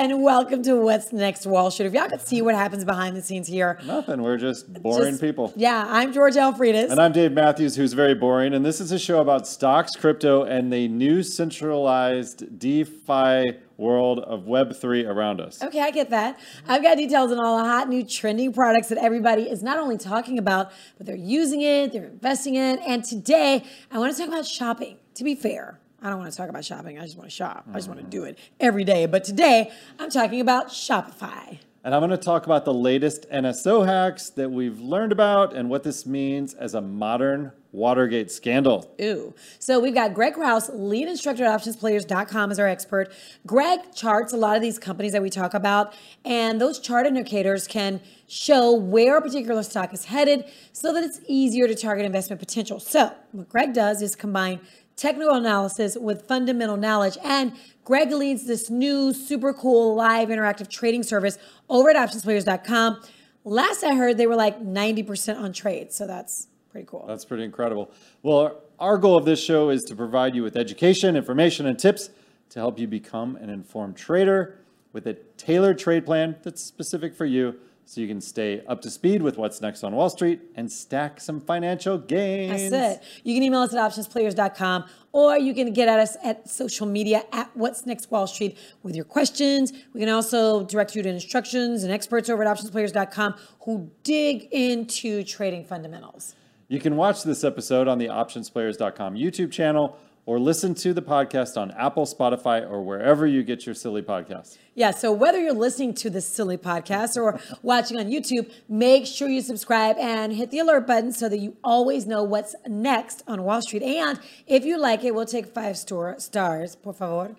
And welcome to What's Next Wall Street. If y'all could see what happens behind the scenes here. Nothing. We're just boring just- people. Yeah, I'm George Alfredis. And I'm Dave Matthews, who's very boring. And this is a show about stocks, crypto, and the new centralized DeFi world of Web3 around us. Okay, I get that. I've got details on all the hot new trending products that everybody is not only talking about, but they're using it, they're investing in. it. And today, I want to talk about shopping. To be fair, I don't want to talk about shopping. I just want to shop. I just want to mm. do it every day. But today, I'm talking about Shopify. And I'm going to talk about the latest NSO hacks that we've learned about and what this means as a modern Watergate scandal. Ooh. So we've got Greg Krause, lead instructor at optionsplayers.com as our expert. Greg charts a lot of these companies that we talk about, and those chart indicators can show where a particular stock is headed so that it's easier to target investment potential. So what Greg does is combine technical analysis with fundamental knowledge. And Greg leads this new super cool live interactive trading service over at optionsplayers.com. Last I heard, they were like 90% on trades. So that's pretty cool. That's pretty incredible. Well, our goal of this show is to provide you with education, information, and tips to help you become an informed trader with a tailored trade plan that's specific for you so you can stay up to speed with what's next on Wall Street and stack some financial gains. That's it. You can email us at optionsplayers.com or you can get at us at social media at What's Next Wall Street with your questions. We can also direct you to instructions and experts over at optionsplayers.com who dig into trading fundamentals. You can watch this episode on the optionsplayers.com YouTube channel or listen to the podcast on Apple, Spotify, or wherever you get your silly podcasts. Yeah, so whether you're listening to this silly podcast or watching on YouTube, make sure you subscribe and hit the alert button so that you always know what's next on Wall Street. And if you like it, we'll take five star, stars, por favor.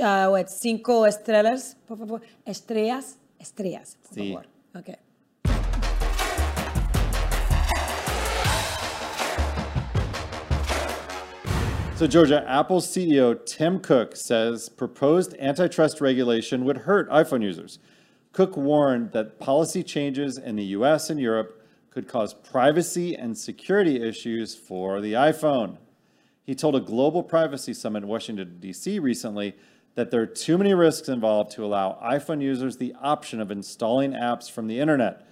Uh, what, cinco estrellas, por favor. Estrellas, estrellas, por Sí. favor. Okay. So, Georgia, Apple CEO Tim Cook says proposed antitrust regulation would hurt iPhone users. Cook warned that policy changes in the US and Europe could cause privacy and security issues for the iPhone. He told a global privacy summit in Washington, D.C. recently that there are too many risks involved to allow iPhone users the option of installing apps from the internet.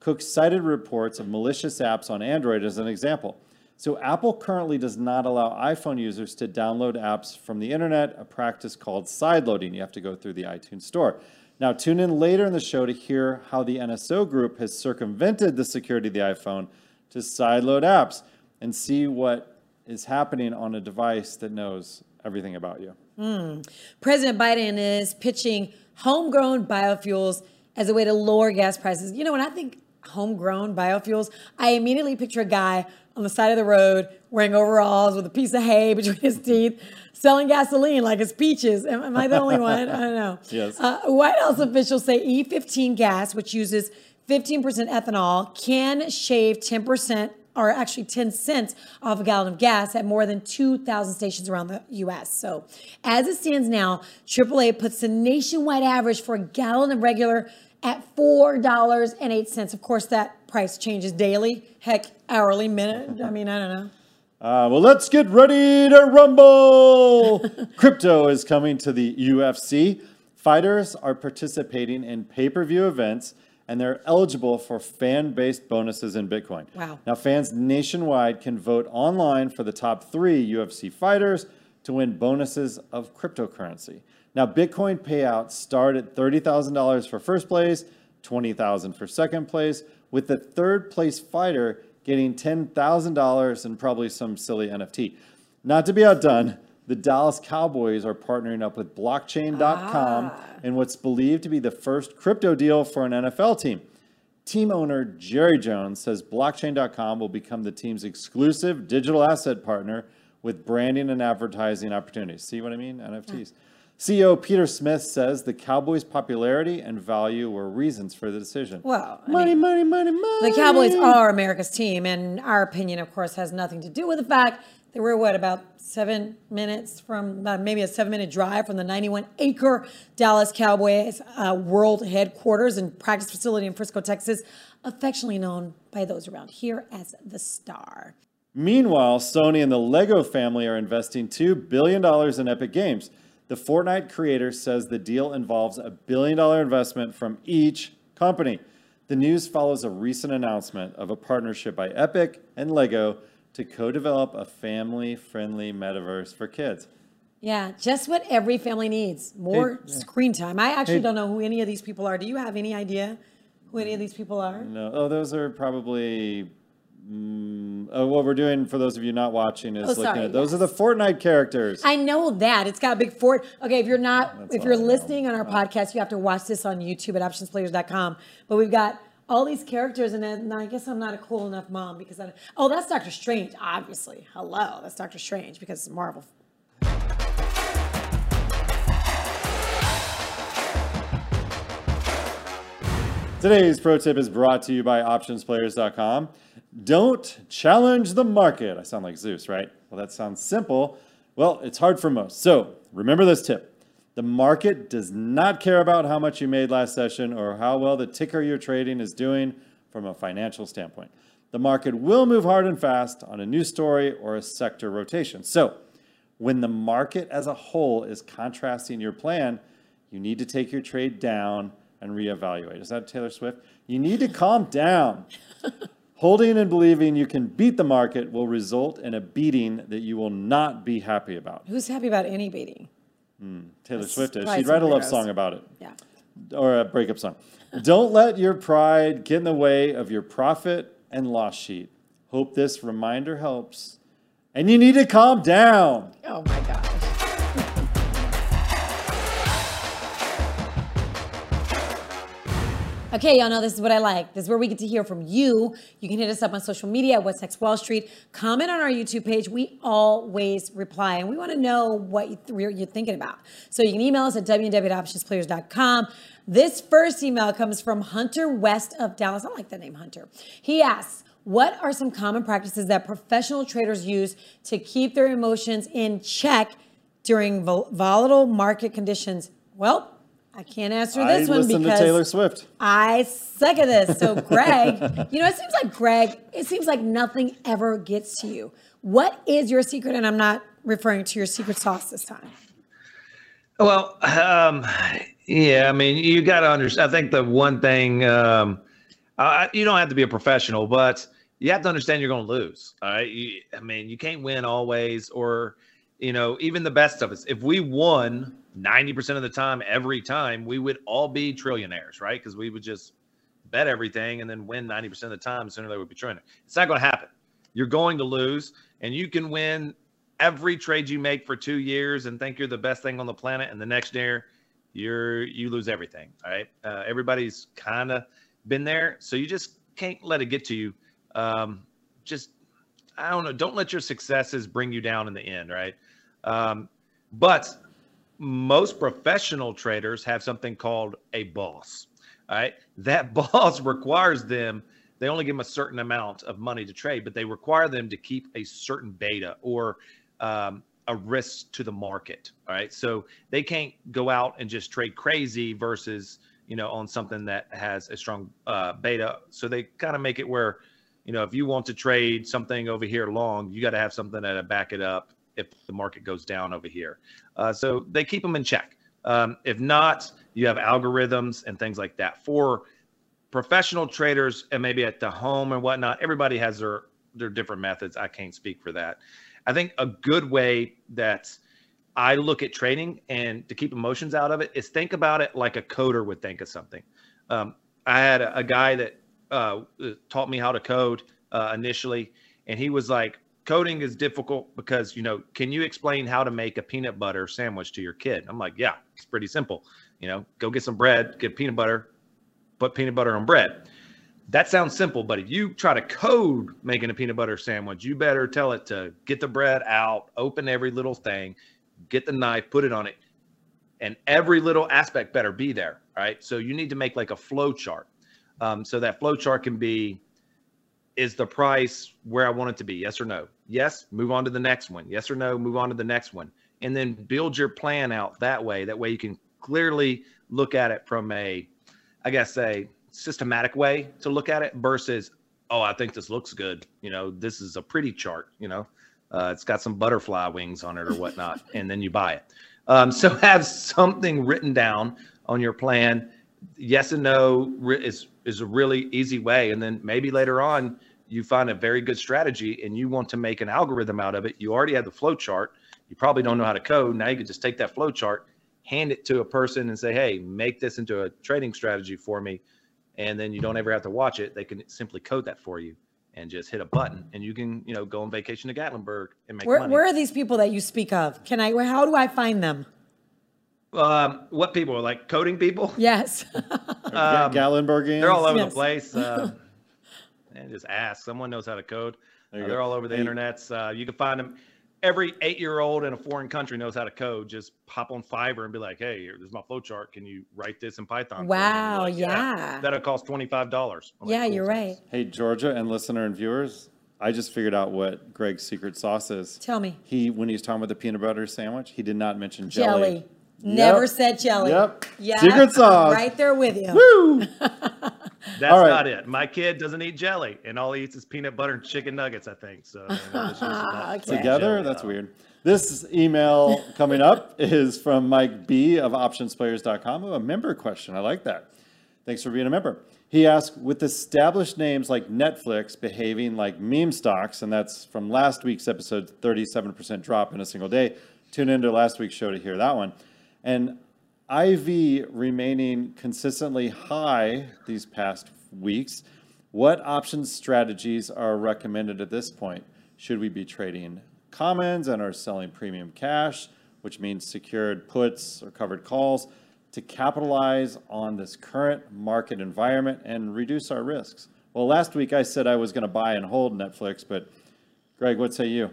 Cook cited reports of malicious apps on Android as an example. So, Apple currently does not allow iPhone users to download apps from the internet, a practice called sideloading. You have to go through the iTunes store. Now, tune in later in the show to hear how the NSO group has circumvented the security of the iPhone to sideload apps and see what is happening on a device that knows everything about you. Hmm. President Biden is pitching homegrown biofuels as a way to lower gas prices. You know, when I think homegrown biofuels, I immediately picture a guy on the side of the road wearing overalls with a piece of hay between his teeth, selling gasoline like it's peaches. Am, am I the only one? I don't know. Yes. Uh, White House officials say E15 gas, which uses 15% ethanol, can shave 10% or actually 10 cents off a gallon of gas at more than 2,000 stations around the U.S. So, as it stands now, AAA puts the nationwide average for a gallon of regular at $4.08. Of course, that price changes daily, heck, hourly, minute. I mean, I don't know. Uh, well, let's get ready to rumble. Crypto is coming to the UFC. Fighters are participating in pay per view events and they're eligible for fan based bonuses in Bitcoin. Wow. Now, fans nationwide can vote online for the top three UFC fighters to win bonuses of cryptocurrency. Now, Bitcoin payouts start at $30,000 for first place, $20,000 for second place, with the third place fighter getting $10,000 and probably some silly NFT. Not to be outdone, The Dallas Cowboys are partnering up with blockchain.com Ah. in what's believed to be the first crypto deal for an NFL team. Team owner Jerry Jones says blockchain.com will become the team's exclusive digital asset partner with branding and advertising opportunities. See what I mean? NFTs. CEO Peter Smith says the Cowboys' popularity and value were reasons for the decision. Well, I money, mean, money, money, money. the Cowboys are America's team, and our opinion, of course, has nothing to do with the fact that we're what about seven minutes from uh, maybe a seven-minute drive from the 91-acre Dallas Cowboys uh, world headquarters and practice facility in Frisco, Texas, affectionately known by those around here as the Star. Meanwhile, Sony and the Lego family are investing $2 billion in Epic Games. The Fortnite creator says the deal involves a billion dollar investment from each company. The news follows a recent announcement of a partnership by Epic and Lego to co develop a family friendly metaverse for kids. Yeah, just what every family needs more Hey, screen time. I actually Hey. don't know who any of these people are. Do you have any idea who any of these people are? No, oh, those are probably. Mm, oh, what we're doing for those of you not watching is Oh, looking sorry, at those yes. are the Fortnite characters. I know that it's got a big fort. Okay, if you're not, That's if you're listening on our podcast, you have to watch this on YouTube at optionsplayers.com. But we've got all these characters, and then I guess I'm not a cool enough mom because I. Oh, that's Doctor Strange, obviously. Hello, that's Doctor Strange because it's Marvel. Today's pro tip is brought to you by optionsplayers.com. Don't challenge the market. I sound like Zeus, right? Well, that sounds simple. Well, it's hard for most. So remember this tip the market does not care about how much you made last session or how well the ticker you're trading is doing from a financial standpoint. The market will move hard and fast on a new story or a sector rotation. So when the market as a whole is contrasting your plan, you need to take your trade down and reevaluate. Is that Taylor Swift? You need to calm down. Holding and believing you can beat the market will result in a beating that you will not be happy about. Who's happy about any beating? Hmm, Taylor That's Swift is. She'd write a love song about it Yeah. or a breakup song. Don't let your pride get in the way of your profit and loss sheet. Hope this reminder helps. And you need to calm down. Okay, y'all know this is what I like. This is where we get to hear from you. You can hit us up on social media at What's Next Wall Street. Comment on our YouTube page. We always reply, and we want to know what you're thinking about. So you can email us at www.optionsplayers.com. This first email comes from Hunter West of Dallas. I like that name, Hunter. He asks, what are some common practices that professional traders use to keep their emotions in check during vol- volatile market conditions? Well, I can't answer I this one listen because to Taylor Swift. I suck at this. So, Greg, you know, it seems like Greg, it seems like nothing ever gets to you. What is your secret? And I'm not referring to your secret sauce this time. Well, um, yeah, I mean, you got to understand. I think the one thing, um, I, you don't have to be a professional, but you have to understand you're going to lose. All right. You, I mean, you can't win always, or, you know, even the best of us. If we won 90% of the time, every time, we would all be trillionaires, right? Because we would just bet everything and then win 90% of the time. Sooner they would be trillionaire. It's not going to happen. You're going to lose, and you can win every trade you make for two years and think you're the best thing on the planet, and the next year you're you lose everything. All right, uh, everybody's kind of been there, so you just can't let it get to you. Um, just I don't know. Don't let your successes bring you down in the end, right? Um, but most professional traders have something called a boss. All right, that boss requires them. They only give them a certain amount of money to trade, but they require them to keep a certain beta or um, a risk to the market. All right. So they can't go out and just trade crazy versus, you know, on something that has a strong uh, beta. So they kind of make it where, you know, if you want to trade something over here long, you got to have something that'll back it up if the market goes down over here. Uh, so they keep them in check. Um, if not, you have algorithms and things like that. For professional traders and maybe at the home and whatnot, everybody has their their different methods. I can't speak for that. I think a good way that I look at trading and to keep emotions out of it is think about it like a coder would think of something. Um, I had a, a guy that uh, taught me how to code uh, initially, and he was like, coding is difficult because you know, can you explain how to make a peanut butter sandwich to your kid? I'm like, yeah, it's pretty simple. You know, go get some bread, get peanut butter, put peanut butter on bread. That sounds simple, but if you try to code making a peanut butter sandwich, you better tell it to get the bread out, open every little thing, get the knife, put it on it, and every little aspect better be there. Right. So you need to make like a flow chart. Um, so that flow chart can be is the price where I want it to be? Yes or no? Yes, move on to the next one. Yes or no, move on to the next one. And then build your plan out that way. That way you can clearly look at it from a, I guess, a systematic way to look at it versus, oh, I think this looks good. You know, this is a pretty chart, you know, uh, it's got some butterfly wings on it or whatnot. and then you buy it. Um, so have something written down on your plan. Yes and no is is a really easy way. And then maybe later on you find a very good strategy and you want to make an algorithm out of it. You already have the flow chart. You probably don't know how to code. Now you can just take that flow chart, hand it to a person and say, hey, make this into a trading strategy for me. And then you don't ever have to watch it. They can simply code that for you and just hit a button and you can, you know, go on vacation to Gatlinburg and make where, money. Where are these people that you speak of? Can I, how do I find them? Um, what people are like coding people? Yes. um, Gatlinburgians. They're all over yes. the place. Uh, and just ask. Someone knows how to code. Uh, they're all over the Hey. internets. Uh, you can find them. Every eight-year-old in a foreign country knows how to code. Just pop on Fiverr and be like, "Hey, here- this is my flow chart. Can you write this in Python?" for me?" And they're Wow, like, yeah. That'll cost twenty-five dollars. yeah, you're right. Hey, Georgia and listener and viewers, I just figured out what Greg's secret sauce is. Tell me. He, when he was talking about the peanut butter sandwich, he did not mention jelly. Jelly. Never Yep. said jelly. Yep. Yeah. Secret sauce. Right there with you. Woo! That's All right. not it. My kid doesn't eat jelly, and all he eats is peanut butter and chicken nuggets. I think so. you know, this is not Okay. Together? jelly, That's weird. This email coming up is from Mike B of optionsplayers.com. Oh, a member question. I like that. Thanks for being a member. He asked, with established names like Netflix behaving like meme stocks, and that's from last week's episode, 37% drop in a single day. Tune into last week's show to hear that one. And IV remaining consistently high these past weeks. What options strategies are recommended at this point? Should we be trading commons and are selling premium cash, which means secured puts or covered calls, to capitalize on this current market environment and reduce our risks? Well, last week I said I was going to buy and hold Netflix, but Greg, what say you?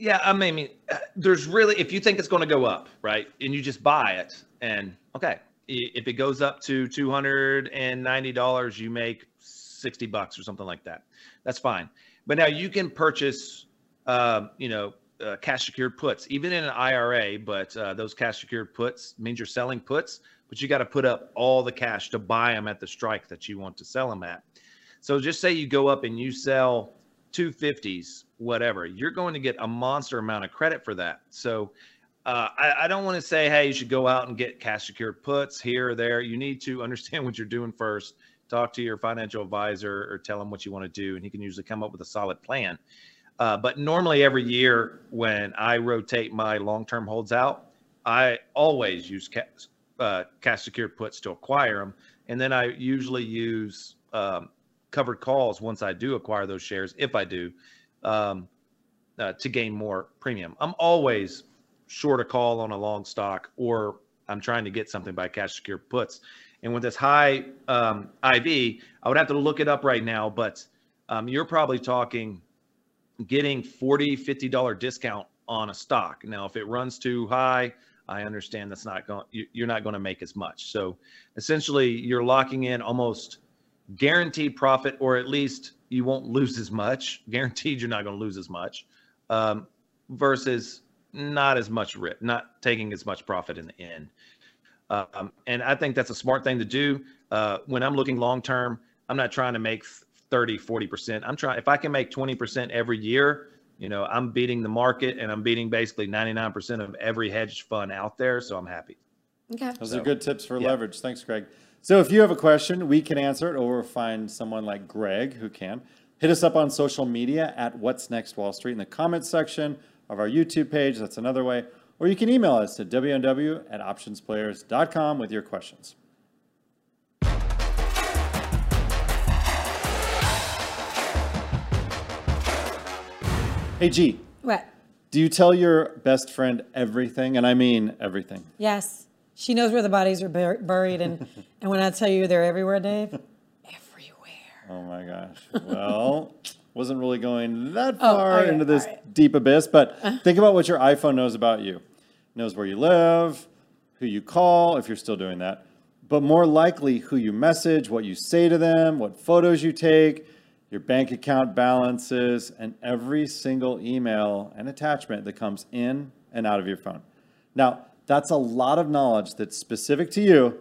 Yeah, I mean, there's really if you think it's going to go up, right, and you just buy it, and okay, if it goes up to two hundred and ninety dollars, you make sixty bucks or something like that. That's fine. But now you can purchase, uh, you know, uh, cash secured puts, even in an IRA. But uh, those cash secured puts means you're selling puts, but you got to put up all the cash to buy them at the strike that you want to sell them at. So just say you go up and you sell 250s, whatever, you're going to get a monster amount of credit for that. So uh, I, I don't want to say, hey, you should go out and get cash secured puts here or there. You need to understand what you're doing first. Talk to your financial advisor or tell him what you want to do, and he can usually come up with a solid plan. Uh, but normally, every year when I rotate my long term holds out, I always use cash, uh, cash secured puts to acquire them. And then I usually use um, covered calls once I do acquire those shares, if I do, um, uh, to gain more premium. I'm always short a call on a long stock, or I'm trying to get something by cash secured puts. And with this high um, IV, I would have to look it up right now, but um, you're probably talking getting 40 50 dollar discount on a stock now if it runs too high i understand that's not going you- you're not going to make as much so essentially you're locking in almost guaranteed profit or at least you won't lose as much guaranteed you're not going to lose as much um, versus not as much rip not taking as much profit in the end um, and i think that's a smart thing to do uh, when i'm looking long term i'm not trying to make 30 40% i'm trying if i can make 20% every year you know i'm beating the market and i'm beating basically 99% of every hedge fund out there so i'm happy Okay. Those are good tips for yeah. leverage. Thanks, Greg. So if you have a question, we can answer it, or find someone like Greg who can. Hit us up on social media at What's Next Wall Street in the comments section of our YouTube page. That's another way. Or you can email us at wnw at optionsplayers.com with your questions. Hey, G, What? do you tell your best friend everything? And I mean everything. Yes. She knows where the bodies are bur- buried, and and when I tell you they're everywhere, Dave, everywhere. Oh my gosh. Well, wasn't really going that Oh, far okay, into this right. deep abyss, but uh-huh. think about what your iPhone knows about you. knows where you live, who you call, if you're still doing that, but more likely who you message, what you say to them, what photos you take, your bank account balances, and every single email and attachment that comes in and out of your phone. Now, that's a lot of knowledge that's specific to you,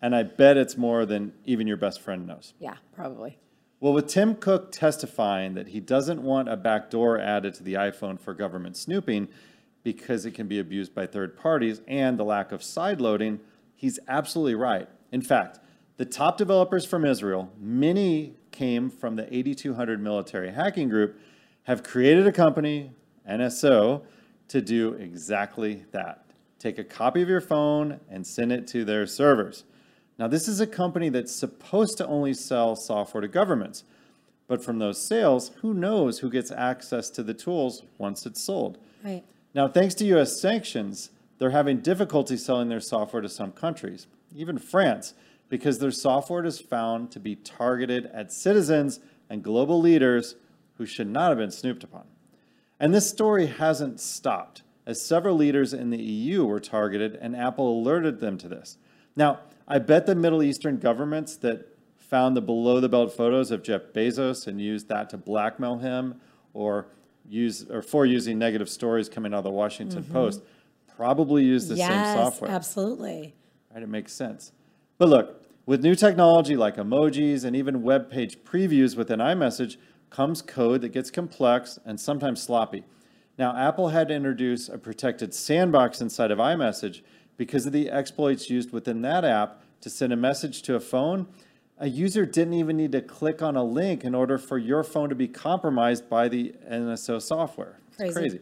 and I bet it's more than even your best friend knows. Yeah, probably. Well, with Tim Cook testifying that he doesn't want a backdoor added to the iPhone for government snooping because it can be abused by third parties and the lack of side loading, he's absolutely right. In fact, the top developers from Israel, many came from the 8200 military hacking group, have created a company, NSO, to do exactly that. Take a copy of your phone and send it to their servers. Now, this is a company that's supposed to only sell software to governments. But from those sales, who knows who gets access to the tools once it's sold? Right. Now, thanks to US sanctions, they're having difficulty selling their software to some countries, even France, because their software is found to be targeted at citizens and global leaders who should not have been snooped upon. And this story hasn't stopped, as several leaders in the EU were targeted, and Apple alerted them to this. Now, I bet the Middle Eastern governments that found the below the belt photos of Jeff Bezos and used that to blackmail him or use or for using negative stories coming out of the Washington mm-hmm. Post probably used the yes, same software. absolutely. Right? It makes sense. But look, with new technology like emojis and even web page previews within iMessage comes code that gets complex and sometimes sloppy. Now, Apple had to introduce a protected sandbox inside of iMessage because of the exploits used within that app to send a message to a phone. A user didn't even need to click on a link in order for your phone to be compromised by the NSO software. It's Crazy. crazy.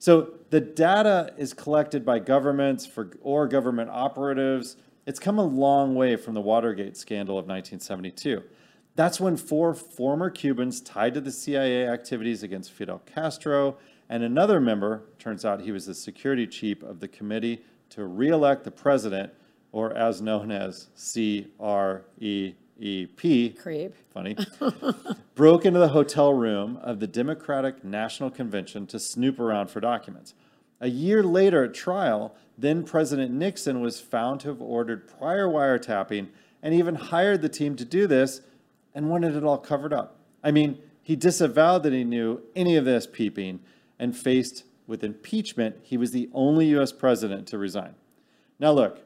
So the data is collected by governments for, or government operatives. It's come a long way from the Watergate scandal of 1972. That's when four former Cubans tied to the CIA activities against Fidel Castro and another member, turns out he was the security chief of the committee to re-elect the president, or as known as CREEP, Creep. funny, broke into the hotel room of the Democratic National Convention to snoop around for documents. A year later at trial, then President Nixon was found to have ordered prior wiretapping and even hired the team to do this and wanted it all covered up. I mean, he disavowed that he knew any of this peeping and faced with impeachment, he was the only U.S. president to resign. Now, look,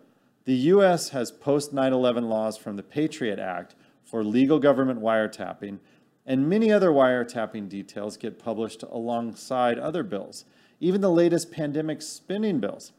the U.S. has post 9 11 laws from the Patriot Act for legal government wiretapping, and many other wiretapping details get published alongside other bills, even the latest pandemic spending bills.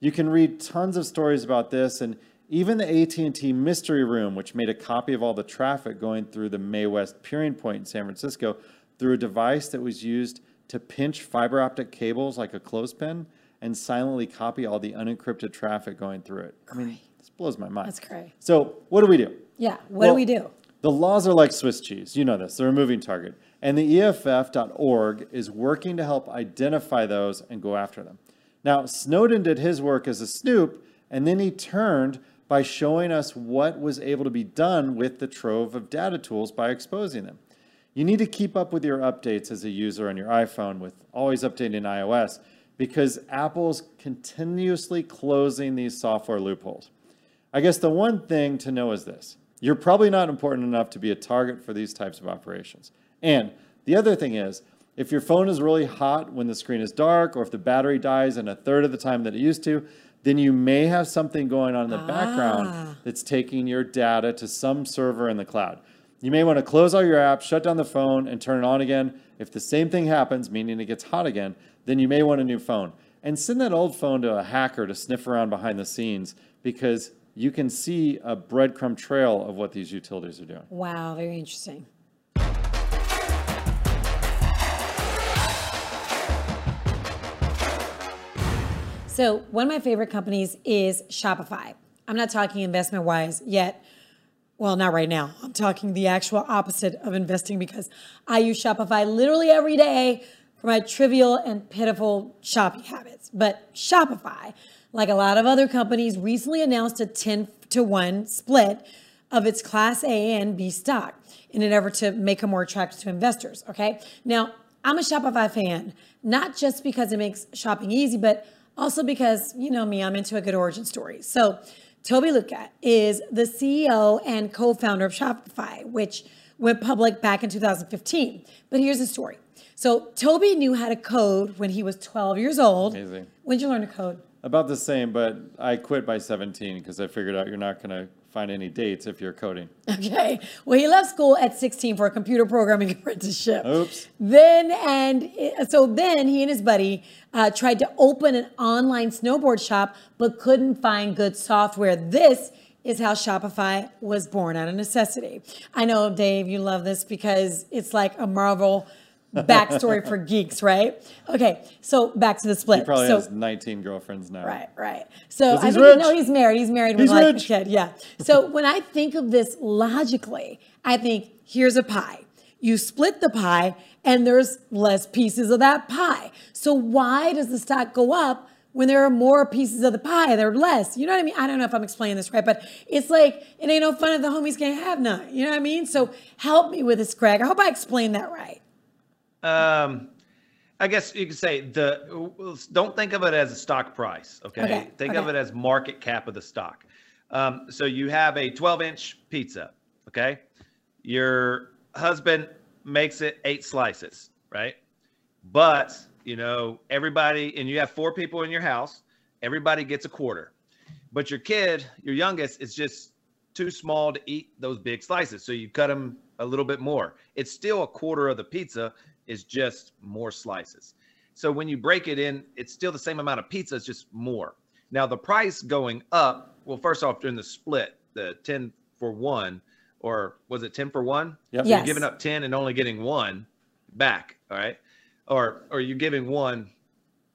You can read tons of stories about this, and even the AT&T Mystery Room, which made a copy of all the traffic going through the MAE-West peering point in San Francisco through a device that was used to pinch fiber optic cables like a clothespin and silently copy all the unencrypted traffic going through it. I mean, this blows my mind. That's crazy. So, what do we do? Yeah. What Well, do we do? The laws are like Swiss cheese. You know this. They're a moving target. And the EFF.org is working to help identify those and go after them. Now, Snowden did his work as a snoop, and then he turned by showing us what was able to be done with the trove of data tools by exposing them. You need to keep up with your updates as a user on your iPhone with always updating iOS because Apple's continuously closing these software loopholes. I guess the one thing to know is this you're probably not important enough to be a target for these types of operations. And the other thing is, if your phone is really hot when the screen is dark, or if the battery dies in a third of the time that it used to, then you may have something going on in the background ah. that's taking your data to some server in the cloud. You may want to close all your apps, shut down the phone, and turn it on again. If the same thing happens, meaning it gets hot again, then you may want a new phone. And send that old phone to a hacker to sniff around behind the scenes because you can see a breadcrumb trail of what these utilities are doing. Wow, very interesting. So, one of my favorite companies is Shopify. I'm not talking investment wise yet. Well, not right now. I'm talking the actual opposite of investing because I use Shopify literally every day for my trivial and pitiful shopping habits. But Shopify, like a lot of other companies, recently announced a 10 to 1 split of its Class A and B stock in an effort to make them more attractive to investors. Okay. Now, I'm a Shopify fan, not just because it makes shopping easy, but also because, you know me, I'm into a good origin story. So, Tobi Lütke is the CEO and co founder of Shopify, which went public back in 2015. But here's the story. So, Tobi knew how to code when he was 12 years old. Amazing. When did you learn to code? About the same, but I quit by 17 because I figured out you're not going to find any dates if you're coding. Okay. Well, he left school at 16 for a computer programming apprenticeship. Oops. Then and so then he and his buddy uh, tried to open an online snowboard shop, but couldn't find good software. This is how Shopify was born out of necessity. I know, Dave, you love this because it's like a Marvel backstory for geeks, right? Okay, so back to the split. He probably so, has 19 girlfriends now. Right, right. So I think rich. no, he's married. He's married with He's like rich. a kid. Yeah. So when I think of this logically, I think here's a pie. You split the pie, and there's less pieces of that pie. So why does the stock go up? When there are more pieces of the pie, there are less. You know what I mean? I don't know if I'm explaining this right, but it's like it ain't no fun if the homies can't have none. You know what I mean? So help me with this, Greg. I hope I explained that right. Um, I guess you could say the don't think of it as a stock price. Okay, Okay, think of it as market cap of the stock. Um, so you have a 12 inch pizza. Okay, your husband makes it eight slices, right? But you know everybody, and you have four people in your house. Everybody gets a quarter, but your kid, your youngest, is just too small to eat those big slices. So you cut them a little bit more. It's still a quarter of the pizza, is just more slices. So when you break it in, it's still the same amount of pizza, it's just more. Now the price going up, well, first off, during the split, the 10 for one, or was it 10 for one? Yep. Yes. you're giving up 10 and only getting one back. All right. Or or you're giving one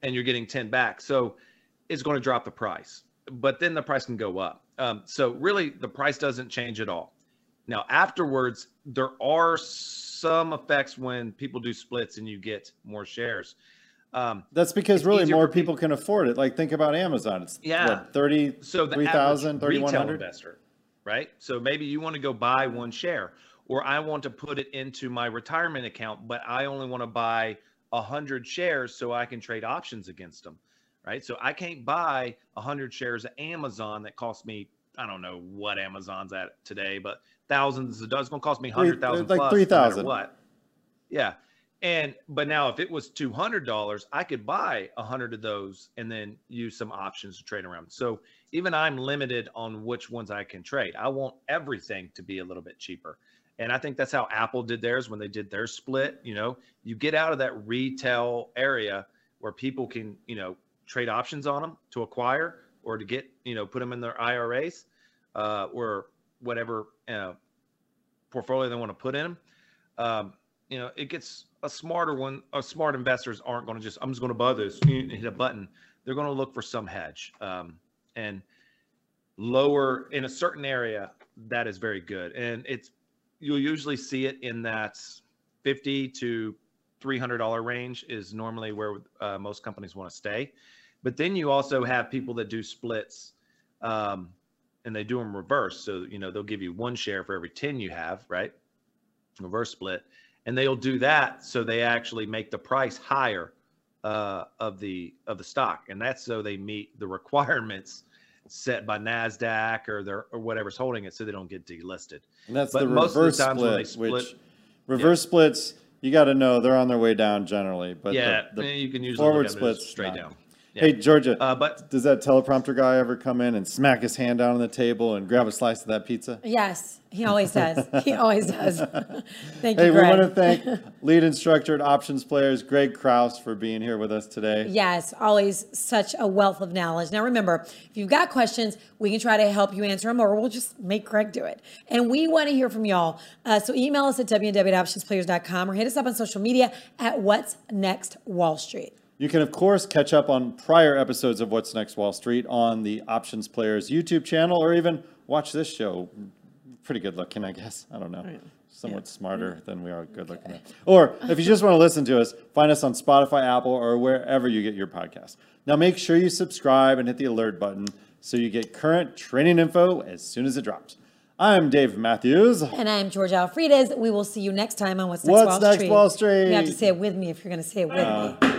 and you're getting 10 back. So it's going to drop the price. But then the price can go up. Um, so really the price doesn't change at all. Now afterwards, there are some effects when people do splits and you get more shares. Um, That's because really more people can afford it. Like think about Amazon. It's Yeah. what, 30, so the 3,000, retail 3,100? investor, right? So maybe you want to go buy one share, or I want to put it into my retirement account, but I only want to buy a hundred shares so I can trade options against them, right? So I can't buy a hundred shares of Amazon that cost me I don't know what Amazon's at today, but thousands of dollars. It's going to cost me hundred thousand, like plus, no 3,000. What? Yeah. And but now if it was two hundred dollars, I could buy a hundred of those and then use some options to trade around. So even I'm limited on which ones I can trade. I want everything to be a little bit cheaper. And I think that's how Apple did theirs when they did their split. You know, you get out of that retail area where people can, you know, trade options on them to acquire or to get, you know, put them in their IRAs uh, or whatever uh, portfolio they want to put in them. Um, you know, it gets a smarter one. Uh, smart investors aren't going to just, I'm just going to buy this, hit a button. They're going to look for some hedge. Um, and lower in a certain area, that is very good. And it's, you'll usually see it in that 50 to $300 range is normally where uh, most companies want to stay. But then you also have people that do splits um, and they do them reverse. So, you know, they'll give you one share for every 10 you have, right? Reverse split. And they'll do that so they actually make the price higher uh, of the of the stock, and that's so they meet the requirements set by Nasdaq or their or whatever's holding it, so they don't get delisted. And that's But the most of the reverse times when they split, which split- reverse splits, you got to know they're on their way down generally. But yeah, the, the eh, you can usually forward look at it as splits, straight down. Yeah. Hey, Georgia, Uh, but does that teleprompter guy ever come in and smack his hand down on the table and grab a slice of that pizza? Yes, he always does. He always does. Thank you, Hey, we want to thank lead instructor at Options Players, Greg Kraus, for being here with us today. Yes, always such a wealth of knowledge. Now, remember, if you've got questions, we can try to help you answer them, or we'll just make Greg do it. And we want to hear from y'all. Uh, so email us at www.optionsplayers.com or hit us up on social media at What's Next Wall Street. You can, of course, catch up on prior episodes of What's Next Wall Street on the Options Players YouTube channel or even watch this show pretty good looking, I guess. I don't know. Somewhat smarter than we are good looking. Or if you just want to listen to us, find us on Spotify, Apple, or wherever you get your podcasts. Now make sure you subscribe and hit the alert button so you get current training info as soon as it drops. I'm Dave Matthews. And I'm George Alfredes. We will see you next time on What's Next What's Wall Next Street. Wall Street? You have to say it with me if you're going to say it with uh, me.